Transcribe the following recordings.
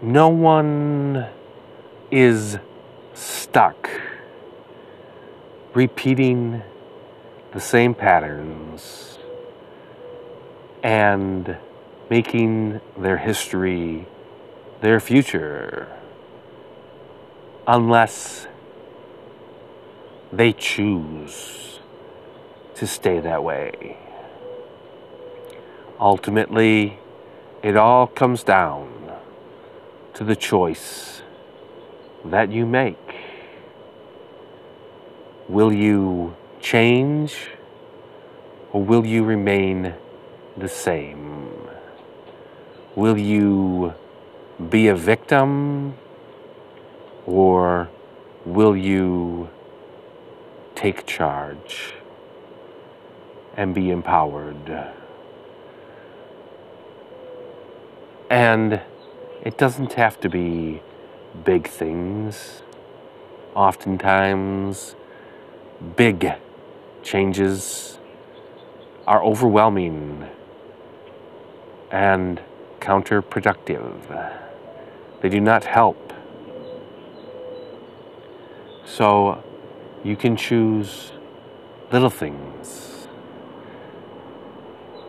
no one is stuck repeating the same patterns and making their history their future unless they choose to stay that way. Ultimately, it all comes down to the choice that you make. Will you change or will you remain the same? Will you be a victim or will you take charge and be empowered? And it doesn't have to be big things. Oftentimes, big changes are overwhelming and counterproductive. They do not help. So you can choose little things.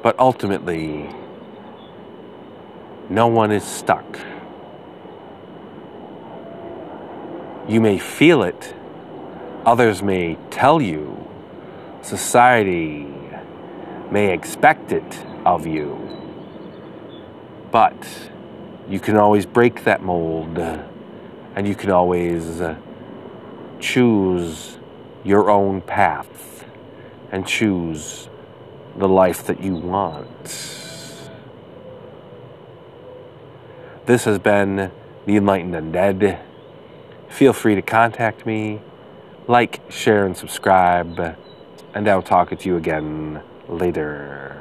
But ultimately, no one is stuck. You may feel it, others may tell you, society may expect it of you, but you can always break that mold and you can always choose your own path and choose the life that you want. This has been The Enlightened Undead. Feel free to contact me, like, share, and subscribe, and I'll talk to you again later.